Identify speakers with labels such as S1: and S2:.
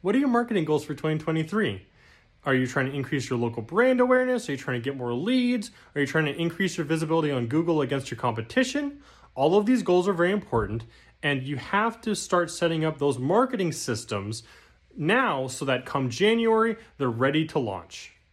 S1: What are your marketing goals for 2023? Are you trying to increase your local brand awareness? Are you trying to get more leads? Are you trying to increase your visibility on Google against your competition? All of these goals are very important, and you have to start setting up those marketing systems now so that come January, they're ready to launch.